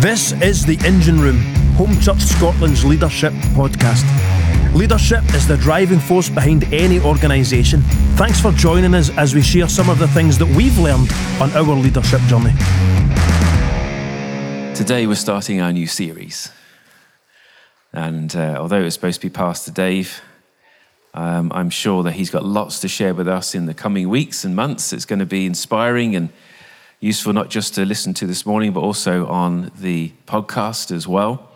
This is the Engine Room, Home Church Scotland's leadership podcast. Leadership is the driving force behind any organisation. Thanks for joining us as we share some of the things that we've learned on our leadership journey. Today we're starting our new series. And uh, although it's supposed to be Pastor Dave, um, I'm sure that he's got lots to share with us in the coming weeks and months. It's going to be inspiring and useful not just to listen to this morning, but also on the podcast as well.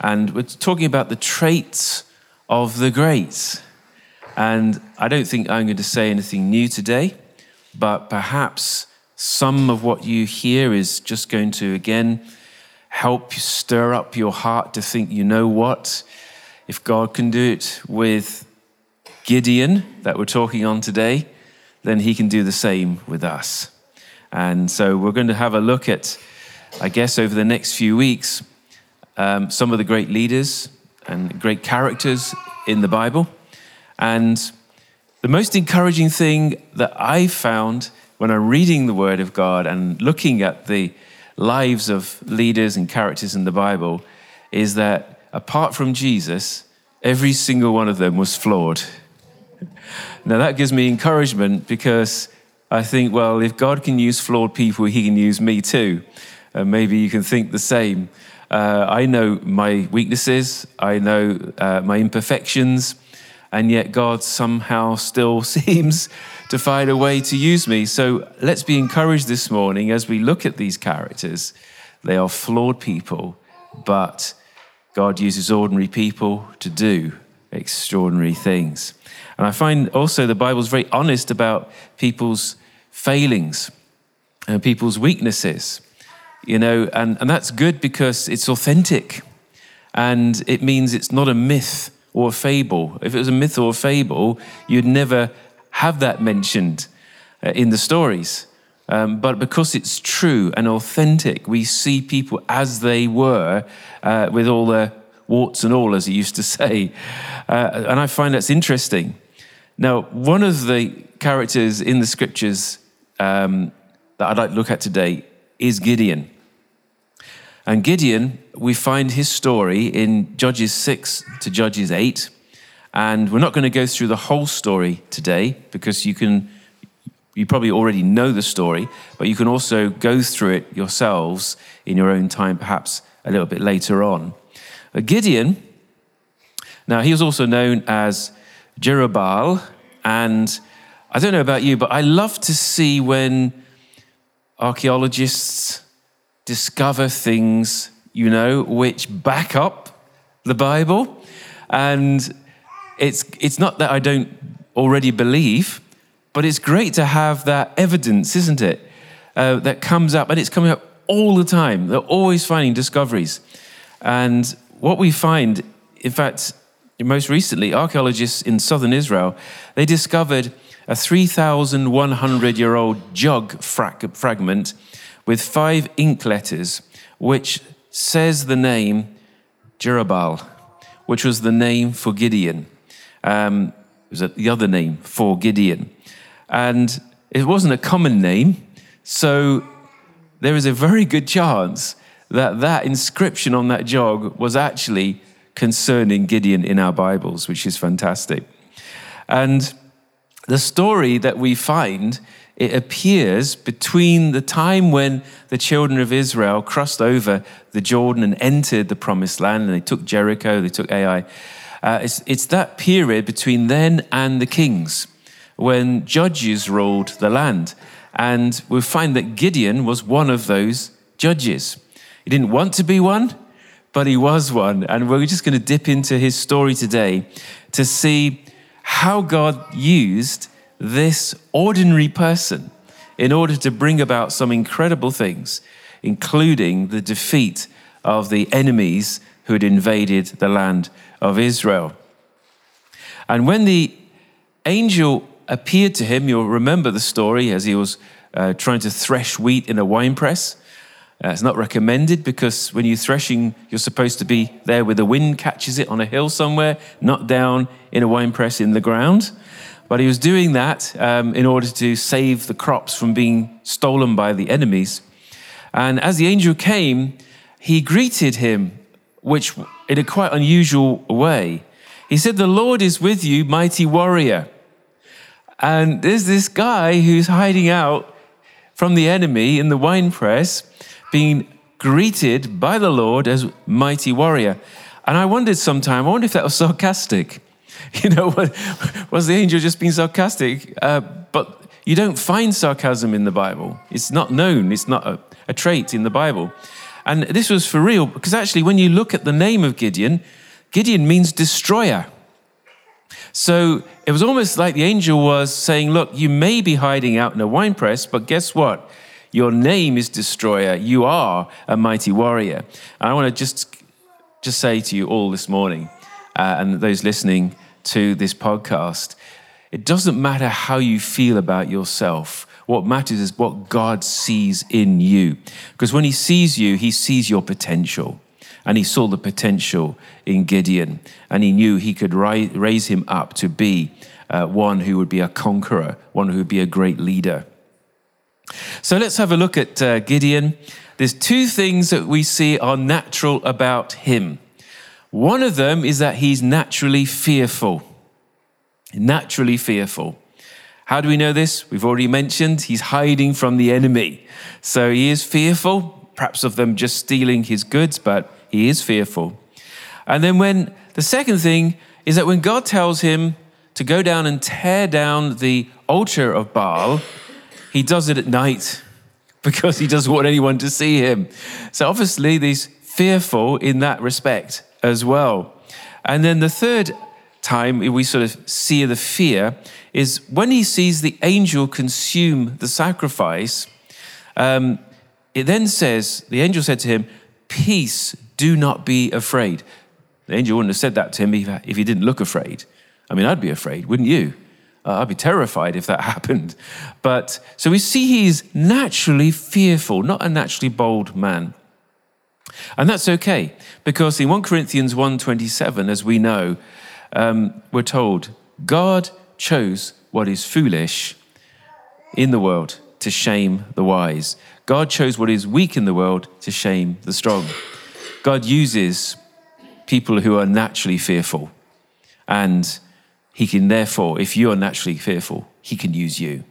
And we're talking about the traits of the greats. And I don't think I'm going to say anything new today, but perhaps some of what you hear is just going to, again, help stir up your heart to think, you know what? If God can do it with Gideon, that we're talking on today, then he can do the same with us. And so we're going to have a look at, I guess, over the next few weeks, um, some of the great leaders and great characters in the Bible. And the most encouraging thing that I found when I'm reading the Word of God and looking at the lives of leaders and characters in the Bible is that apart from Jesus, every single one of them was flawed. Now, that gives me encouragement because I think, well, if God can use flawed people, he can use me too. Uh, maybe you can think the same. Uh, I know my weaknesses, I know uh, my imperfections, and yet God somehow still seems to find a way to use me. So let's be encouraged this morning as we look at these characters. They are flawed people, but God uses ordinary people to do extraordinary things. And I find also the Bible's very honest about people's failings and people's weaknesses, you know, and, and that's good because it's authentic and it means it's not a myth or a fable. If it was a myth or a fable, you'd never have that mentioned uh, in the stories. Um, but because it's true and authentic, we see people as they were uh, with all their warts and all, as he used to say. Uh, and I find that's interesting. Now, one of the characters in the scriptures um, that I'd like to look at today is Gideon. And Gideon, we find his story in Judges 6 to Judges 8. And we're not going to go through the whole story today because you can, you probably already know the story, but you can also go through it yourselves in your own time, perhaps a little bit later on. Gideon, now he was also known as Jerubbaal. And I don't know about you, but I love to see when archaeologists discover things, you know, which back up the Bible. And it's, it's not that I don't already believe, but it's great to have that evidence, isn't it? Uh, that comes up, and it's coming up all the time. They're always finding discoveries. And what we find, in fact, most recently, archaeologists in southern Israel, they discovered a 3,100 year old jug fragment with five ink letters, which says the name Jerubbaal, which was the name for Gideon. Um, it was the other name for Gideon. And it wasn't a common name, so there is a very good chance that that inscription on that jog was actually concerning Gideon in our Bibles, which is fantastic. And the story that we find, it appears between the time when the children of Israel crossed over the Jordan and entered the promised land, and they took Jericho, they took Ai. Uh, it's, it's that period between then and the kings when judges ruled the land. And we find that Gideon was one of those judges. He didn't want to be one, but he was one. And we're just going to dip into his story today to see how God used this ordinary person in order to bring about some incredible things, including the defeat of the enemies who had invaded the land of Israel. And when the angel appeared to him, you'll remember the story as he was uh, trying to thresh wheat in a winepress. Uh, it's not recommended because when you're threshing, you're supposed to be there where the wind catches it on a hill somewhere, not down in a wine press in the ground. But he was doing that um, in order to save the crops from being stolen by the enemies. And as the angel came, he greeted him, which in a quite unusual way. He said, The Lord is with you, mighty warrior. And there's this guy who's hiding out from the enemy in the winepress, being greeted by the Lord as mighty warrior. And I wondered sometime, I wonder if that was sarcastic. You know, was the angel just being sarcastic? Uh, but you don't find sarcasm in the Bible. It's not known, it's not a, a trait in the Bible. And this was for real, because actually, when you look at the name of Gideon, Gideon means destroyer. So it was almost like the angel was saying, Look, you may be hiding out in a winepress, but guess what? Your name is destroyer. You are a mighty warrior. And I want to just, just say to you all this morning, uh, and those listening to this podcast, it doesn't matter how you feel about yourself. What matters is what God sees in you. Because when He sees you, He sees your potential. And He saw the potential in Gideon. And He knew He could raise him up to be uh, one who would be a conqueror, one who would be a great leader. So let's have a look at uh, Gideon. There's two things that we see are natural about him. One of them is that he's naturally fearful. Naturally fearful. How do we know this? We've already mentioned he's hiding from the enemy. So he is fearful, perhaps of them just stealing his goods, but he is fearful. And then when the second thing is that when God tells him to go down and tear down the altar of Baal, he does it at night because he doesn't want anyone to see him. So obviously, he's fearful in that respect as well. And then the third time we sort of see the fear is when he sees the angel consume the sacrifice. Um, it then says, the angel said to him, Peace, do not be afraid. The angel wouldn't have said that to him if he didn't look afraid. I mean, I'd be afraid, wouldn't you? Uh, I'd be terrified if that happened. But so we see he's naturally fearful, not a naturally bold man. And that's okay because in 1 Corinthians 1:27 as we know um, we're told God chose what is foolish in the world to shame the wise. God chose what is weak in the world to shame the strong. God uses people who are naturally fearful and he can therefore, if you are naturally fearful, he can use you.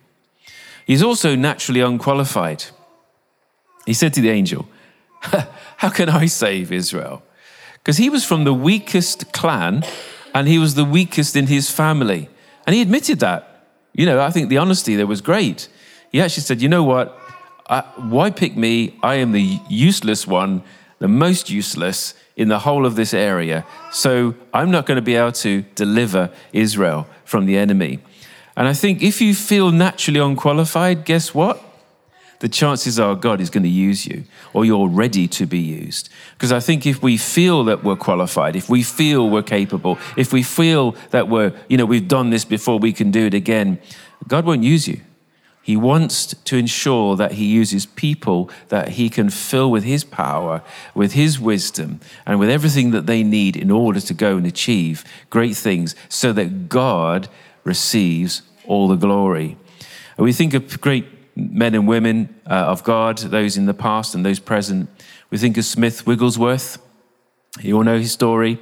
He's also naturally unqualified. He said to the angel, How can I save Israel? Because he was from the weakest clan and he was the weakest in his family. And he admitted that. You know, I think the honesty there was great. He actually said, You know what? I, why pick me? I am the useless one, the most useless in the whole of this area. So I'm not going to be able to deliver Israel from the enemy. And I think if you feel naturally unqualified, guess what? The chances are God is going to use you or you're ready to be used. Because I think if we feel that we're qualified, if we feel we're capable, if we feel that we're, you know, we've done this before, we can do it again, God won't use you. He wants to ensure that he uses people that he can fill with his power, with his wisdom, and with everything that they need in order to go and achieve great things so that God receives all the glory. We think of great men and women uh, of God, those in the past and those present. We think of Smith Wigglesworth. You all know his story.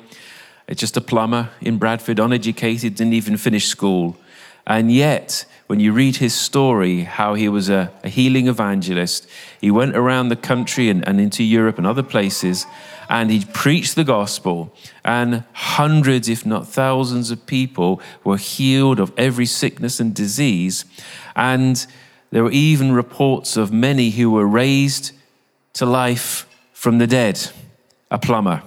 It's just a plumber in Bradford, uneducated, didn't even finish school. And yet, when you read his story, how he was a, a healing evangelist, he went around the country and, and into Europe and other places, and he preached the gospel, and hundreds, if not thousands, of people were healed of every sickness and disease. And there were even reports of many who were raised to life from the dead. A plumber,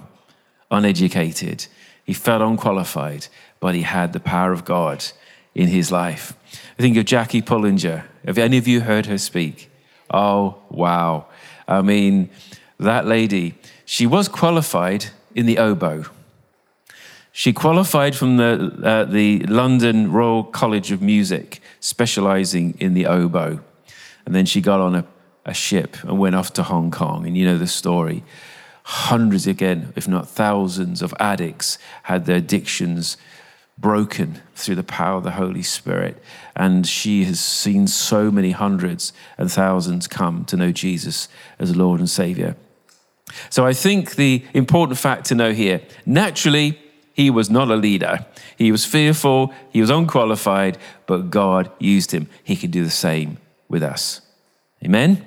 uneducated. He felt unqualified, but he had the power of God in his life. I think of Jackie Pullinger. Have any of you heard her speak? Oh, wow. I mean, that lady, she was qualified in the oboe. She qualified from the, uh, the London Royal College of Music, specializing in the oboe. And then she got on a, a ship and went off to Hong Kong. And you know the story. Hundreds again, if not thousands, of addicts had their addictions broken through the power of the Holy Spirit. And she has seen so many hundreds and thousands come to know Jesus as Lord and Savior. So I think the important fact to know here naturally, he was not a leader. He was fearful, he was unqualified, but God used him. He can do the same with us. Amen?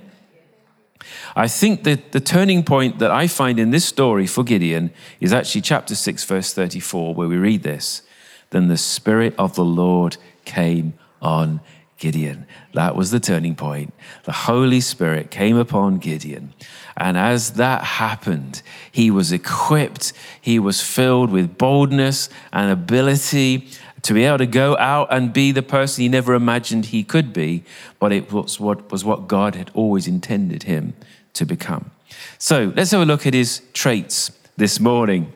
I think that the turning point that I find in this story for Gideon is actually chapter 6, verse 34, where we read this. Then the Spirit of the Lord came on Gideon. That was the turning point. The Holy Spirit came upon Gideon. And as that happened, he was equipped, he was filled with boldness and ability to be able to go out and be the person he never imagined he could be, but it was what, was what God had always intended him to become. So let's have a look at his traits this morning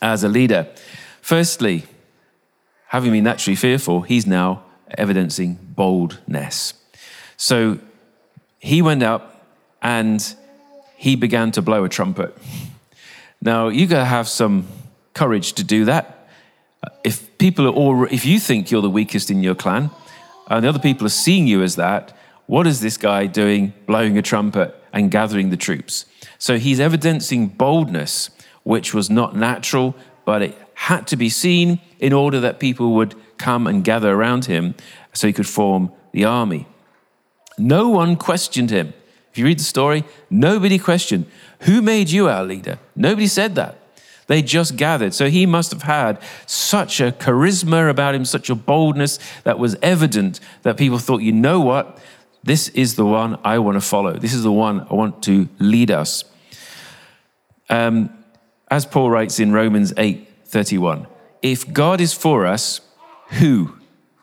as a leader. Firstly, having been naturally fearful, he's now evidencing boldness. So he went up and he began to blow a trumpet. Now, you got to have some courage to do that. If people are all, if you think you're the weakest in your clan, and the other people are seeing you as that, what is this guy doing, blowing a trumpet and gathering the troops? So he's evidencing boldness, which was not natural, but it had to be seen in order that people would come and gather around him so he could form the army. No one questioned him. If you read the story, nobody questioned, Who made you our leader? Nobody said that. They just gathered. So he must have had such a charisma about him, such a boldness that was evident that people thought, you know what? This is the one I want to follow. This is the one I want to lead us. Um, as Paul writes in Romans 8 31, if God is for us, who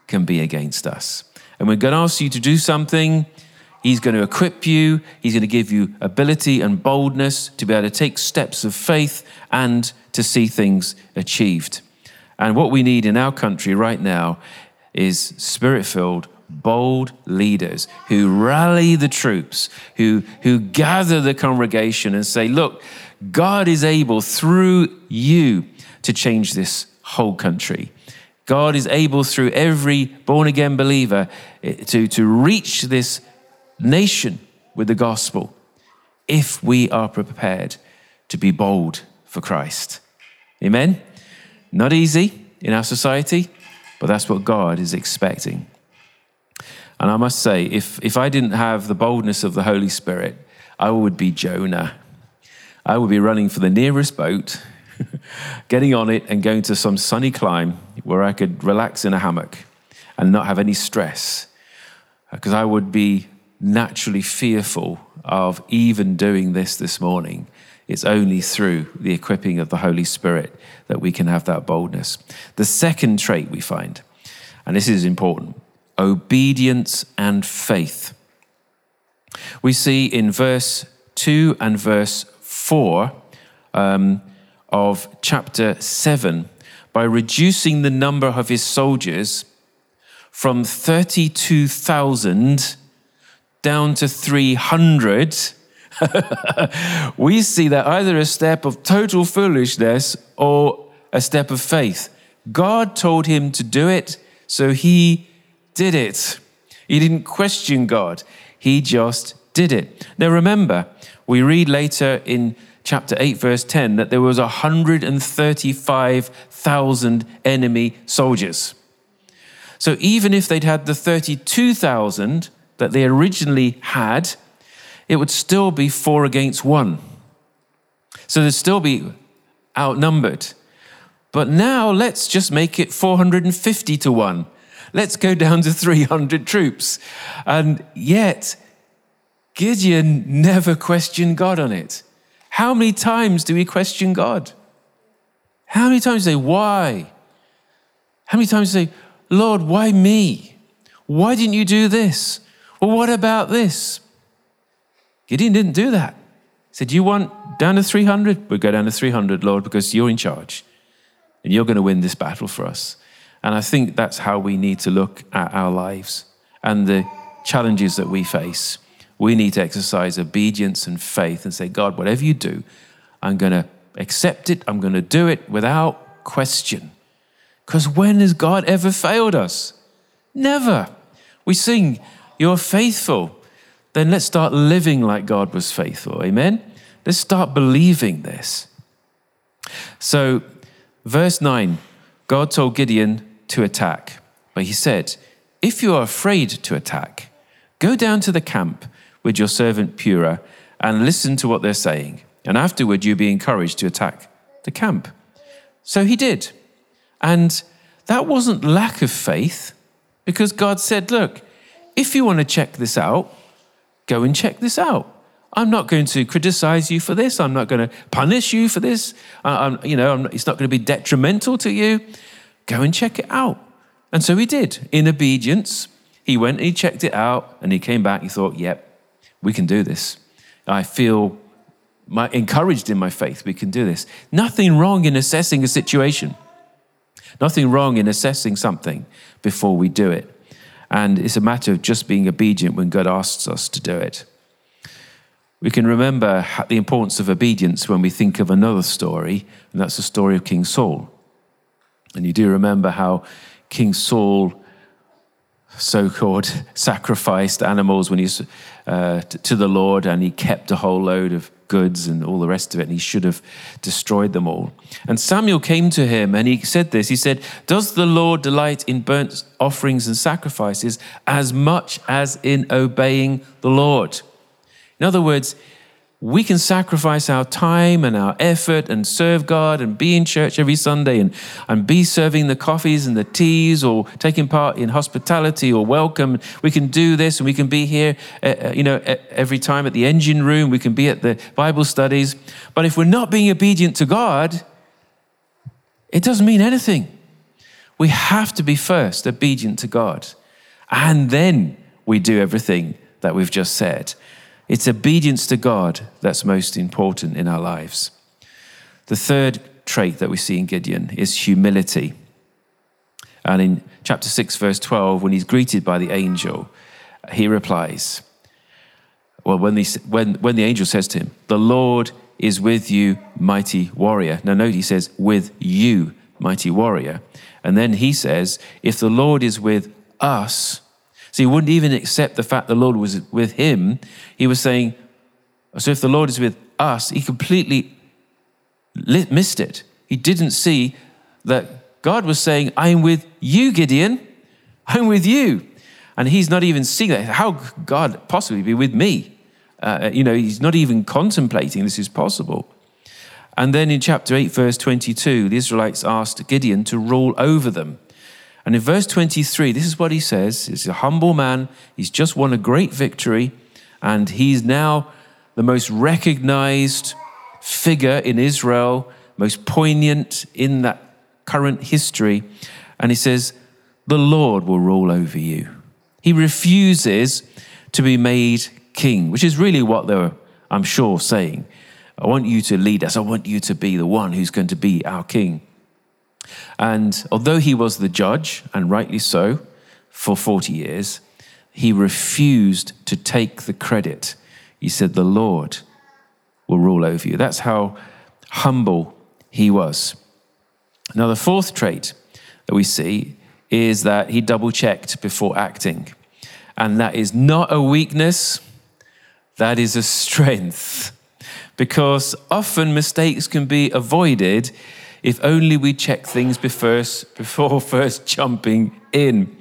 can be against us? And we're going to ask you to do something. He's going to equip you. He's going to give you ability and boldness to be able to take steps of faith and to see things achieved. And what we need in our country right now is spirit filled, bold leaders who rally the troops, who, who gather the congregation and say, Look, God is able through you to change this whole country. God is able through every born again believer eh, to, to reach this nation with the gospel if we are prepared to be bold for Christ. Amen? Not easy in our society, but that's what God is expecting. And I must say, if, if I didn't have the boldness of the Holy Spirit, I would be Jonah. I would be running for the nearest boat getting on it and going to some sunny clime where I could relax in a hammock and not have any stress. Uh, because I would be naturally fearful of even doing this this morning. It's only through the equipping of the Holy Spirit that we can have that boldness. The second trait we find, and this is important obedience and faith. We see in verse 2 and verse 4 um, of chapter 7 by reducing the number of his soldiers from 32,000 down to 300, we see that either a step of total foolishness or a step of faith. God told him to do it, so he did it. He didn't question God, he just did it. Now remember, we read later in chapter 8, verse 10, that there was 135,000 enemy soldiers. So even if they'd had the 32,000 that they originally had, it would still be four against one. So they'd still be outnumbered. But now let's just make it 450 to one. Let's go down to 300 troops. And yet, Gideon never questioned God on it. How many times do we question God? How many times do we say, Why? How many times do we say, Lord, why me? Why didn't you do this? Well, what about this? Gideon didn't do that. He said, You want down to 300? We'll go down to 300, Lord, because you're in charge and you're going to win this battle for us. And I think that's how we need to look at our lives and the challenges that we face we need to exercise obedience and faith and say, God, whatever you do, I'm going to accept it. I'm going to do it without question. Because when has God ever failed us? Never. We sing, You're faithful. Then let's start living like God was faithful. Amen? Let's start believing this. So, verse 9 God told Gideon to attack, but he said, If you are afraid to attack, go down to the camp with your servant Purah and listen to what they're saying, and afterward you'll be encouraged to attack the camp. So he did. And that wasn't lack of faith, because God said, Look, if you want to check this out, go and check this out. I'm not going to criticize you for this. I'm not going to punish you for this. Uh, you know, it's not going to be detrimental to you. Go and check it out. And so he did. In obedience, he went and he checked it out and he came back. He thought, yep, we can do this. I feel my, encouraged in my faith. We can do this. Nothing wrong in assessing a situation, nothing wrong in assessing something before we do it. And it's a matter of just being obedient when God asks us to do it. We can remember the importance of obedience when we think of another story, and that's the story of King Saul. And you do remember how King Saul, so called, sacrificed animals when he's uh, to the Lord, and he kept a whole load of goods and all the rest of it, and he should have destroyed them all. And Samuel came to him and he said this He said, Does the Lord delight in burnt offerings and sacrifices as much as in obeying the Lord? In other words, we can sacrifice our time and our effort and serve God and be in church every Sunday and, and be serving the coffees and the teas or taking part in hospitality or welcome. We can do this and we can be here, uh, you know, every time at the engine room. We can be at the Bible studies. But if we're not being obedient to God, it doesn't mean anything. We have to be first obedient to God. And then we do everything that we've just said. It's obedience to God that's most important in our lives. The third trait that we see in Gideon is humility. And in chapter 6, verse 12, when he's greeted by the angel, he replies, Well, when the, when, when the angel says to him, The Lord is with you, mighty warrior. Now, note he says, With you, mighty warrior. And then he says, If the Lord is with us, so he wouldn't even accept the fact the Lord was with him. He was saying, so if the Lord is with us, he completely missed it. He didn't see that God was saying, I'm with you, Gideon. I'm with you. And he's not even seeing that. How could God possibly be with me? Uh, you know, he's not even contemplating this is possible. And then in chapter 8, verse 22, the Israelites asked Gideon to rule over them. And in verse 23, this is what he says He's a humble man, he's just won a great victory, and he's now the most recognized figure in Israel, most poignant in that current history. And he says, The Lord will rule over you. He refuses to be made king, which is really what they were, I'm sure, saying. I want you to lead us. I want you to be the one who's going to be our king. And although he was the judge, and rightly so, for 40 years, he refused to take the credit. He said, The Lord will rule over you. That's how humble he was. Now, the fourth trait that we see is that he double checked before acting. And that is not a weakness, that is a strength. Because often mistakes can be avoided if only we check things before, first jumping in.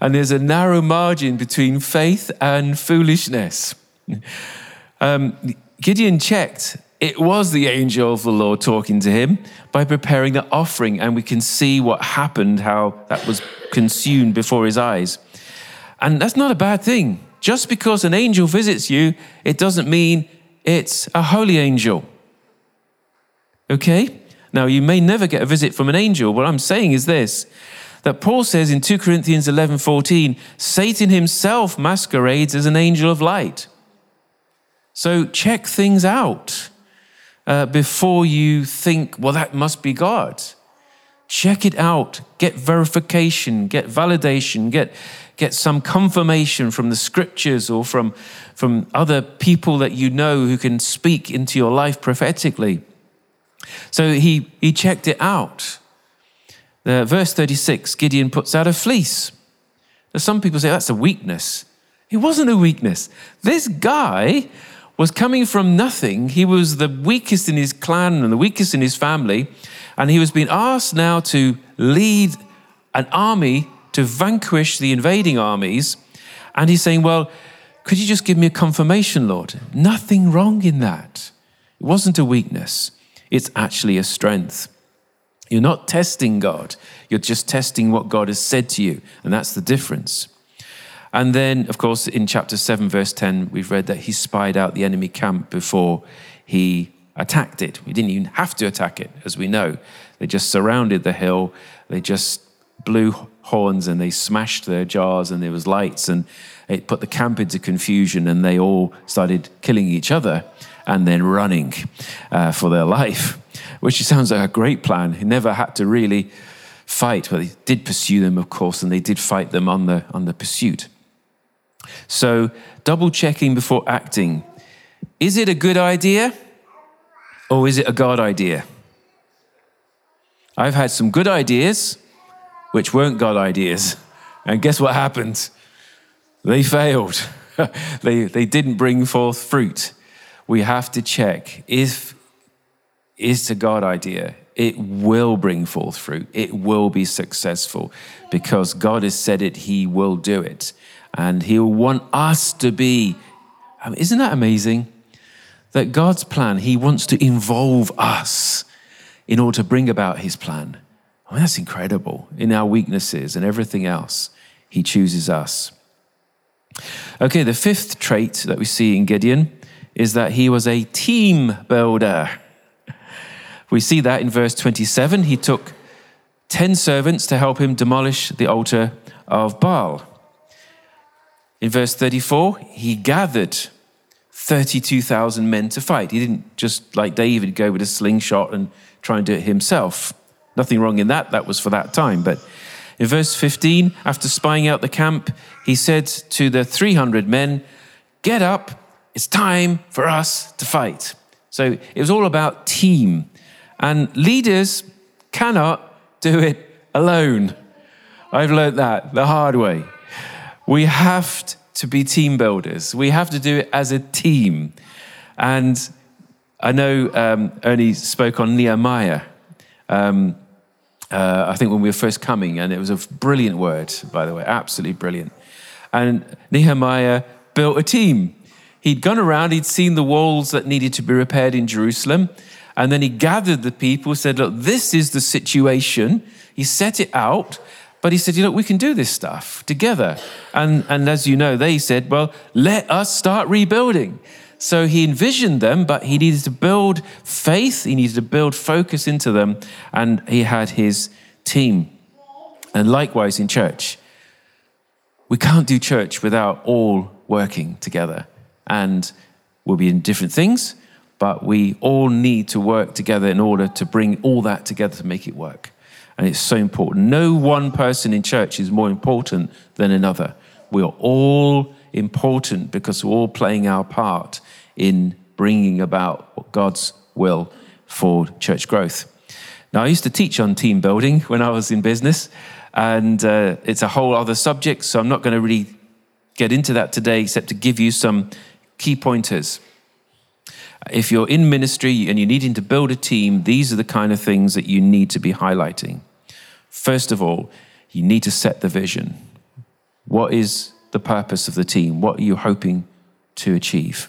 And there's a narrow margin between faith and foolishness. Um, Gideon checked. It was the angel of the Lord talking to him by preparing the offering, and we can see what happened, how that was consumed before his eyes. And that's not a bad thing. Just because an angel visits you, it doesn't mean it's a holy angel. Okay? Now, you may never get a visit from an angel. What I'm saying is this that Paul says in 2 Corinthians 11 14, Satan himself masquerades as an angel of light. So check things out uh, before you think, well, that must be God. Check it out, get verification, get validation, get, get some confirmation from the scriptures or from, from other people that you know who can speak into your life prophetically. So he, he checked it out. The, verse 36 Gideon puts out a fleece. Now, some people say that's a weakness. It wasn't a weakness. This guy was coming from nothing. He was the weakest in his clan and the weakest in his family. And he was being asked now to lead an army to vanquish the invading armies. And he's saying, Well, could you just give me a confirmation, Lord? Nothing wrong in that. It wasn't a weakness, it's actually a strength. You're not testing God, you're just testing what God has said to you. And that's the difference. And then, of course, in chapter 7, verse 10, we've read that he spied out the enemy camp before he attacked it. He didn't even have to attack it, as we know. They just surrounded the hill, they just blew horns and they smashed their jars, and there was lights, and it put the camp into confusion, and they all started killing each other and then running uh, for their life, which sounds like a great plan. He never had to really fight, but he did pursue them, of course, and they did fight them on the, on the pursuit. So, double checking before acting. Is it a good idea or is it a God idea? I've had some good ideas which weren't God ideas. And guess what happened? They failed. they, they didn't bring forth fruit. We have to check if is a God idea, it will bring forth fruit. It will be successful because God has said it, He will do it and He'll want us to be. I mean, isn't that amazing? That God's plan, He wants to involve us in order to bring about His plan. I mean, that's incredible. In our weaknesses and everything else, He chooses us. Okay, the fifth trait that we see in Gideon is that he was a team builder. We see that in verse 27. He took 10 servants to help him demolish the altar of Baal. In verse 34, he gathered 32,000 men to fight. He didn't just like David go with a slingshot and try and do it himself. Nothing wrong in that, that was for that time. But in verse 15, after spying out the camp, he said to the 300 men, Get up, it's time for us to fight. So it was all about team. And leaders cannot do it alone. I've learned that the hard way. We have to be team builders. We have to do it as a team. And I know um, Ernie spoke on Nehemiah. Um, uh, I think when we were first coming, and it was a brilliant word, by the way, absolutely brilliant. And Nehemiah built a team. He'd gone around, he'd seen the walls that needed to be repaired in Jerusalem, and then he gathered the people, said, Look, this is the situation. He set it out, but he said, you know, we can do this stuff together. And, and as you know, they said, well, let us start rebuilding. So he envisioned them, but he needed to build faith, he needed to build focus into them, and he had his team. And likewise in church, we can't do church without all working together. And we'll be in different things, but we all need to work together in order to bring all that together to make it work. And it's so important. No one person in church is more important than another. We are all important because we're all playing our part in bringing about God's will for church growth. Now, I used to teach on team building when I was in business, and uh, it's a whole other subject, so I'm not going to really get into that today except to give you some key point is If you're in ministry and you're needing to build a team, these are the kind of things that you need to be highlighting. First of all, you need to set the vision. What is the purpose of the team? What are you hoping to achieve?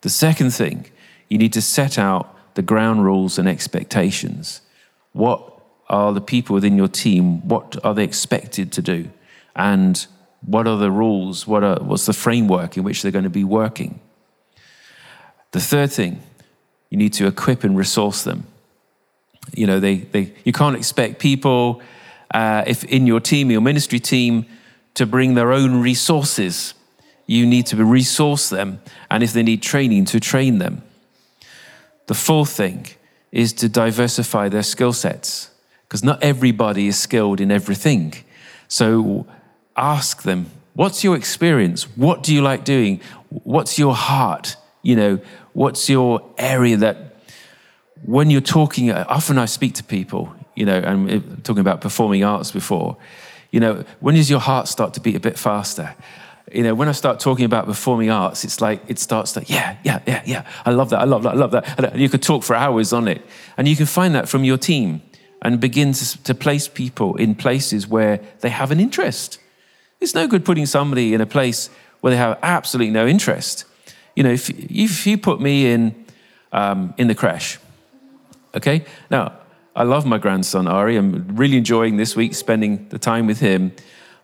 The second thing, you need to set out the ground rules and expectations. What are the people within your team? What are they expected to do? And what are the rules? What are, what's the framework in which they're going to be working? The third thing, you need to equip and resource them. You know, they, they, you can't expect people, uh, if in your team, your ministry team, to bring their own resources. You need to resource them, and if they need training, to train them. The fourth thing is to diversify their skill sets, because not everybody is skilled in everything. So ask them, what's your experience? What do you like doing? What's your heart? You know, what's your area that when you're talking, often I speak to people, you know, and talking about performing arts before, you know, when does your heart start to beat a bit faster? you know, when I start talking about performing arts, it's like it starts to, yeah, yeah, yeah, yeah. I love that. I love that. I love that. And uh, you could talk for hours on it. And you can find that from your team and begin to, to place people in places where they have an interest. It's no good putting somebody in a place where they have absolutely no interest. You know, if, if you put me in, um, in the crash, okay? Now, I love my grandson, Ari. I'm really enjoying this week spending the time with him.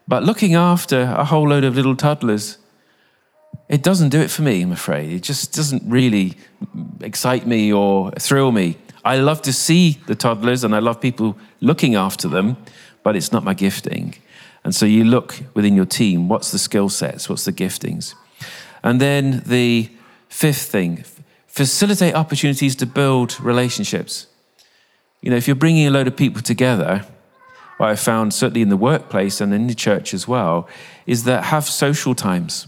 But looking after a whole load of little toddlers, it doesn't do it for me, I'm afraid. It just doesn't really excite me or thrill me. I love to see the toddlers and I love people looking after them, but it's not my gifting. And so you look within your team what's the skill sets, what's the giftings? And then the fifth thing facilitate opportunities to build relationships. You know, if you're bringing a load of people together, what I found, certainly in the workplace and in the church as well, is that have social times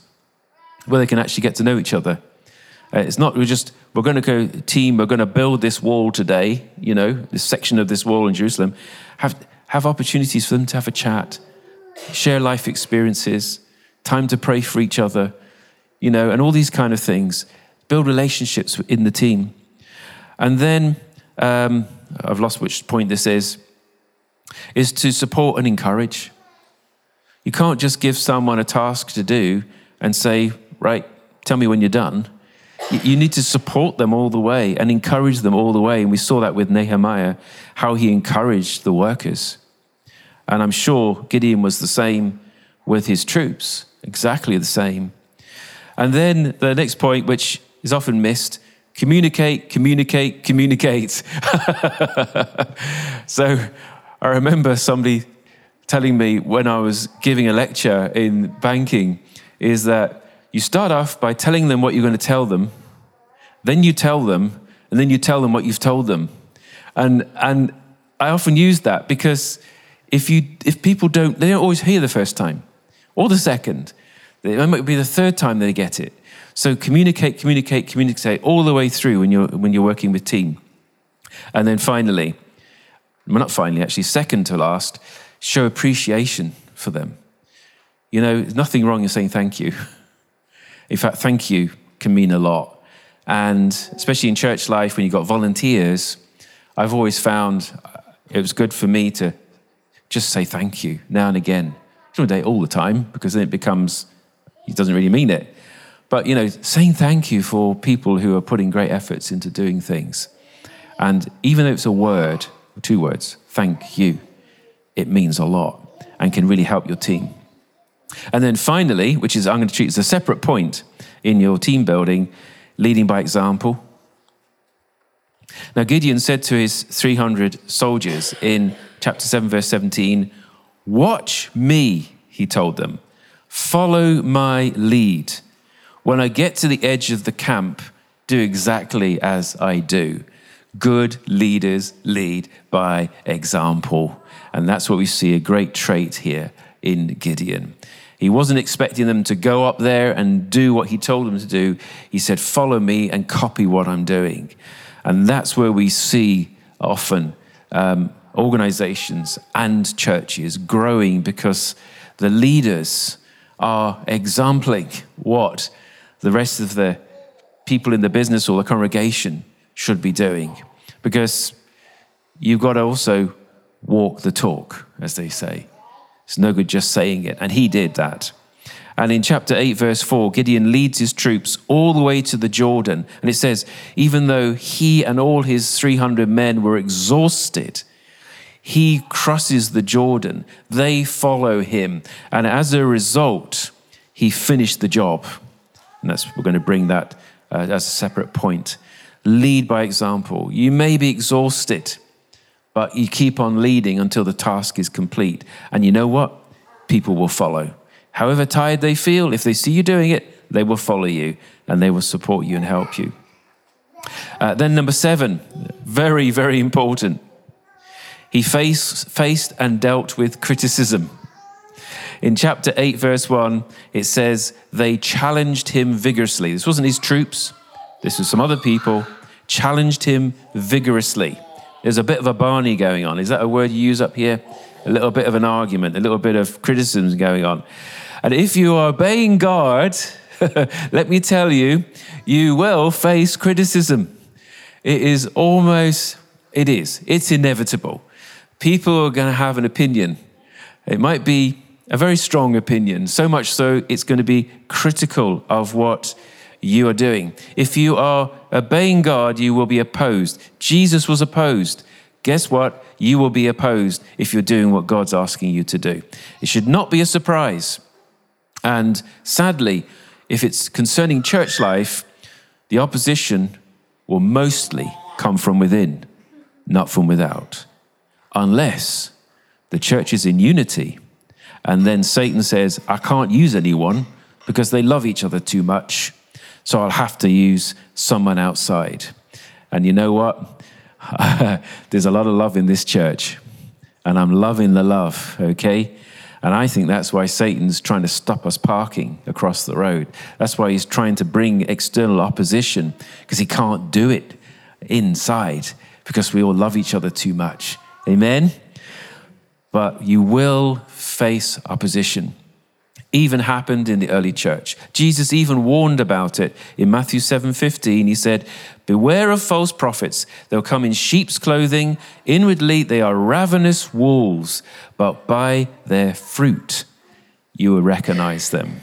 where they can actually get to know each other. Uh, it's not we're just we're going to go team. We're going to build this wall today. You know, this section of this wall in Jerusalem. Have have opportunities for them to have a chat, share life experiences, time to pray for each other. You know, and all these kind of things. Build relationships in the team, and then um, I've lost which point this is is to support and encourage. You can't just give someone a task to do and say, right, tell me when you're done. You need to support them all the way and encourage them all the way. And we saw that with Nehemiah, how he encouraged the workers. And I'm sure Gideon was the same with his troops, exactly the same. And then the next point, which is often missed communicate, communicate, communicate. so I remember somebody telling me when I was giving a lecture in banking is that you start off by telling them what you're going to tell them, then you tell them, and then you tell them what you've told them. And, and I often use that because if, you, if people don't, they don't always hear the first time or the second. It might be the third time they get it. So communicate, communicate, communicate all the way through when you're, when you're working with team. And then finally, well, not finally, actually, second to last, show appreciation for them. You know, there's nothing wrong in saying thank you. In fact, thank you can mean a lot. And especially in church life, when you've got volunteers, I've always found it was good for me to just say thank you now and again. You don't do it all the time because then it becomes, he doesn't really mean it. But, you know, saying thank you for people who are putting great efforts into doing things. And even though it's a word, two words, thank you. It means a lot and can really help your team. And then finally, which is I'm going to treat as a separate point in your team building, leading by example. Now, Gideon said to his 300 soldiers in chapter 7, verse 17, Watch me, he told them. Follow my lead. When I get to the edge of the camp, do exactly as I do. Good leaders lead by example. And that's what we see a great trait here in Gideon. He wasn't expecting them to go up there and do what he told them to do. He said, Follow me and copy what I'm doing. And that's where we see often um, organizations and churches growing because the leaders are exempling what the rest of the people in the business or the congregation should be doing because you've got to also walk the talk, as they say. It's no good just saying it. And he did that. And in chapter 8, verse 4, Gideon leads his troops all the way to the Jordan. And it says, even though he and all his 300 men were exhausted, he crosses the Jordan. They follow him. And as a result, he finished the job. And that's, we're going to bring that uh, as a separate point lead by example. You may be exhausted, but you keep on leading until the task is complete. And you know what? People will follow. However tired they feel, if they see you doing it, they will follow you and they will support you and help you. Uh, then, number seven, very, very important. He face, faced and dealt with criticism. In chapter 8, verse 1, it says, They challenged him vigorously. This wasn't his troops, this was some other people, challenged him vigorously. There's a bit of a Barney going on. Is that a word you use up here? A little bit of an argument, a little bit of criticism going on. And if you are obeying God, let me tell you, you will face criticism. It is almost, it is, it's inevitable. People are going to have an opinion. It might be a very strong opinion, so much so it's going to be critical of what you are doing. If you are obeying God, you will be opposed. Jesus was opposed. Guess what? You will be opposed if you're doing what God's asking you to do. It should not be a surprise. And sadly, if it's concerning church life, the opposition will mostly come from within, not from without, unless the church is in unity. And then Satan says, I can't use anyone because they love each other too much. So I'll have to use someone outside. And you know what? There's a lot of love in this church. And I'm loving the love, okay? And I think that's why Satan's trying to stop us parking across the road. That's why he's trying to bring external opposition, because he can't do it inside, because we all love each other too much. Amen? But you will face opposition. Even happened in the early church. Jesus even warned about it in Matthew 7:15. He said, "Beware of false prophets. They'll come in sheep's clothing, inwardly they are ravenous wolves, but by their fruit you will recognize them."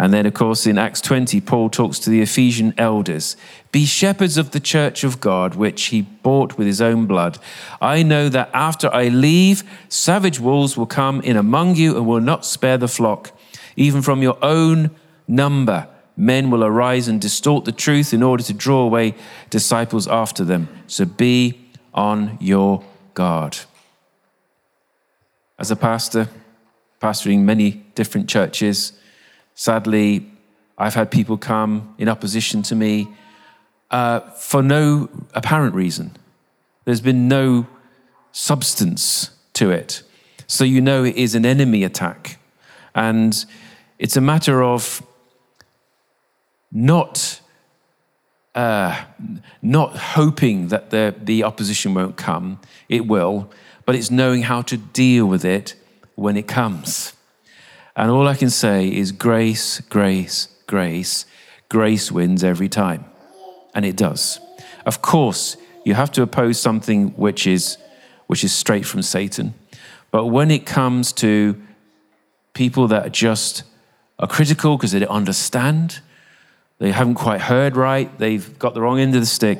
And then, of course, in Acts 20, Paul talks to the Ephesian elders Be shepherds of the church of God, which he bought with his own blood. I know that after I leave, savage wolves will come in among you and will not spare the flock. Even from your own number, men will arise and distort the truth in order to draw away disciples after them. So be on your guard. As a pastor, pastoring many different churches, sadly, I've had people come in opposition to me uh, for no apparent reason. There's been no substance to it. So you know it is an enemy attack. And it's a matter of not, uh, not hoping that the, the opposition won't come. It will, but it's knowing how to deal with it when it comes. And all I can say is grace, grace, grace. Grace wins every time. And it does. Of course, you have to oppose something which is, which is straight from Satan. But when it comes to people that are just are critical because they don't understand, they haven't quite heard right, they've got the wrong end of the stick,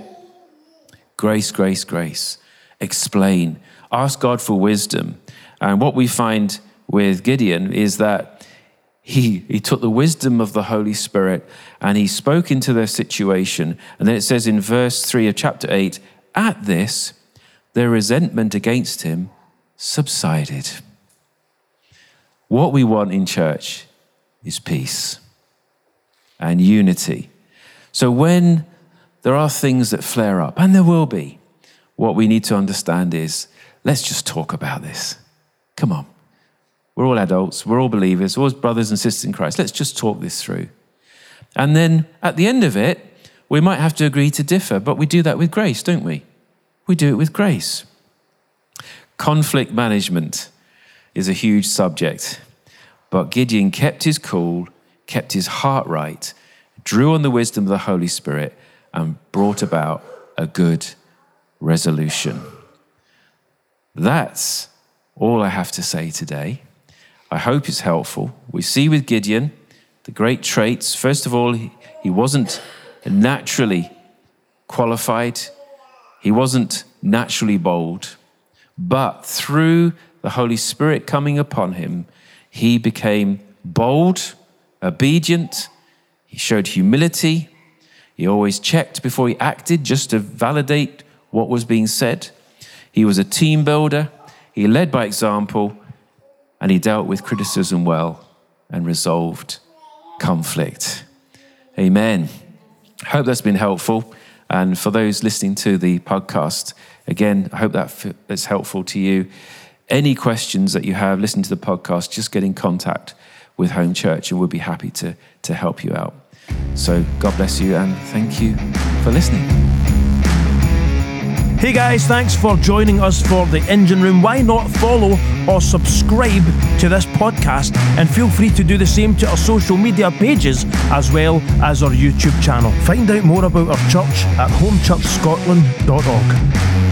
grace, grace, grace. Explain. Ask God for wisdom. And what we find with Gideon is that he, he took the wisdom of the Holy Spirit and he spoke into their situation. And then it says in verse 3 of chapter 8 at this, their resentment against him subsided. What we want in church is peace and unity. So when there are things that flare up, and there will be, what we need to understand is let's just talk about this. Come on. We're all adults, we're all believers, we're all brothers and sisters in Christ. Let's just talk this through. And then at the end of it, we might have to agree to differ, but we do that with grace, don't we? We do it with grace. Conflict management is a huge subject, but Gideon kept his cool, kept his heart right, drew on the wisdom of the Holy Spirit, and brought about a good resolution. That's all I have to say today. I hope it's helpful. We see with Gideon the great traits. First of all, he wasn't naturally qualified, he wasn't naturally bold, but through the Holy Spirit coming upon him, he became bold, obedient, he showed humility, he always checked before he acted just to validate what was being said. He was a team builder, he led by example, and he dealt with criticism well and resolved conflict. Amen. Hope that's been helpful. And for those listening to the podcast, again, I hope that is helpful to you. Any questions that you have, listen to the podcast, just get in contact with Home Church and we'll be happy to, to help you out. So God bless you and thank you for listening. Hey guys, thanks for joining us for the Engine Room. Why not follow or subscribe to this podcast? And feel free to do the same to our social media pages as well as our YouTube channel. Find out more about our church at homechurchscotland.org.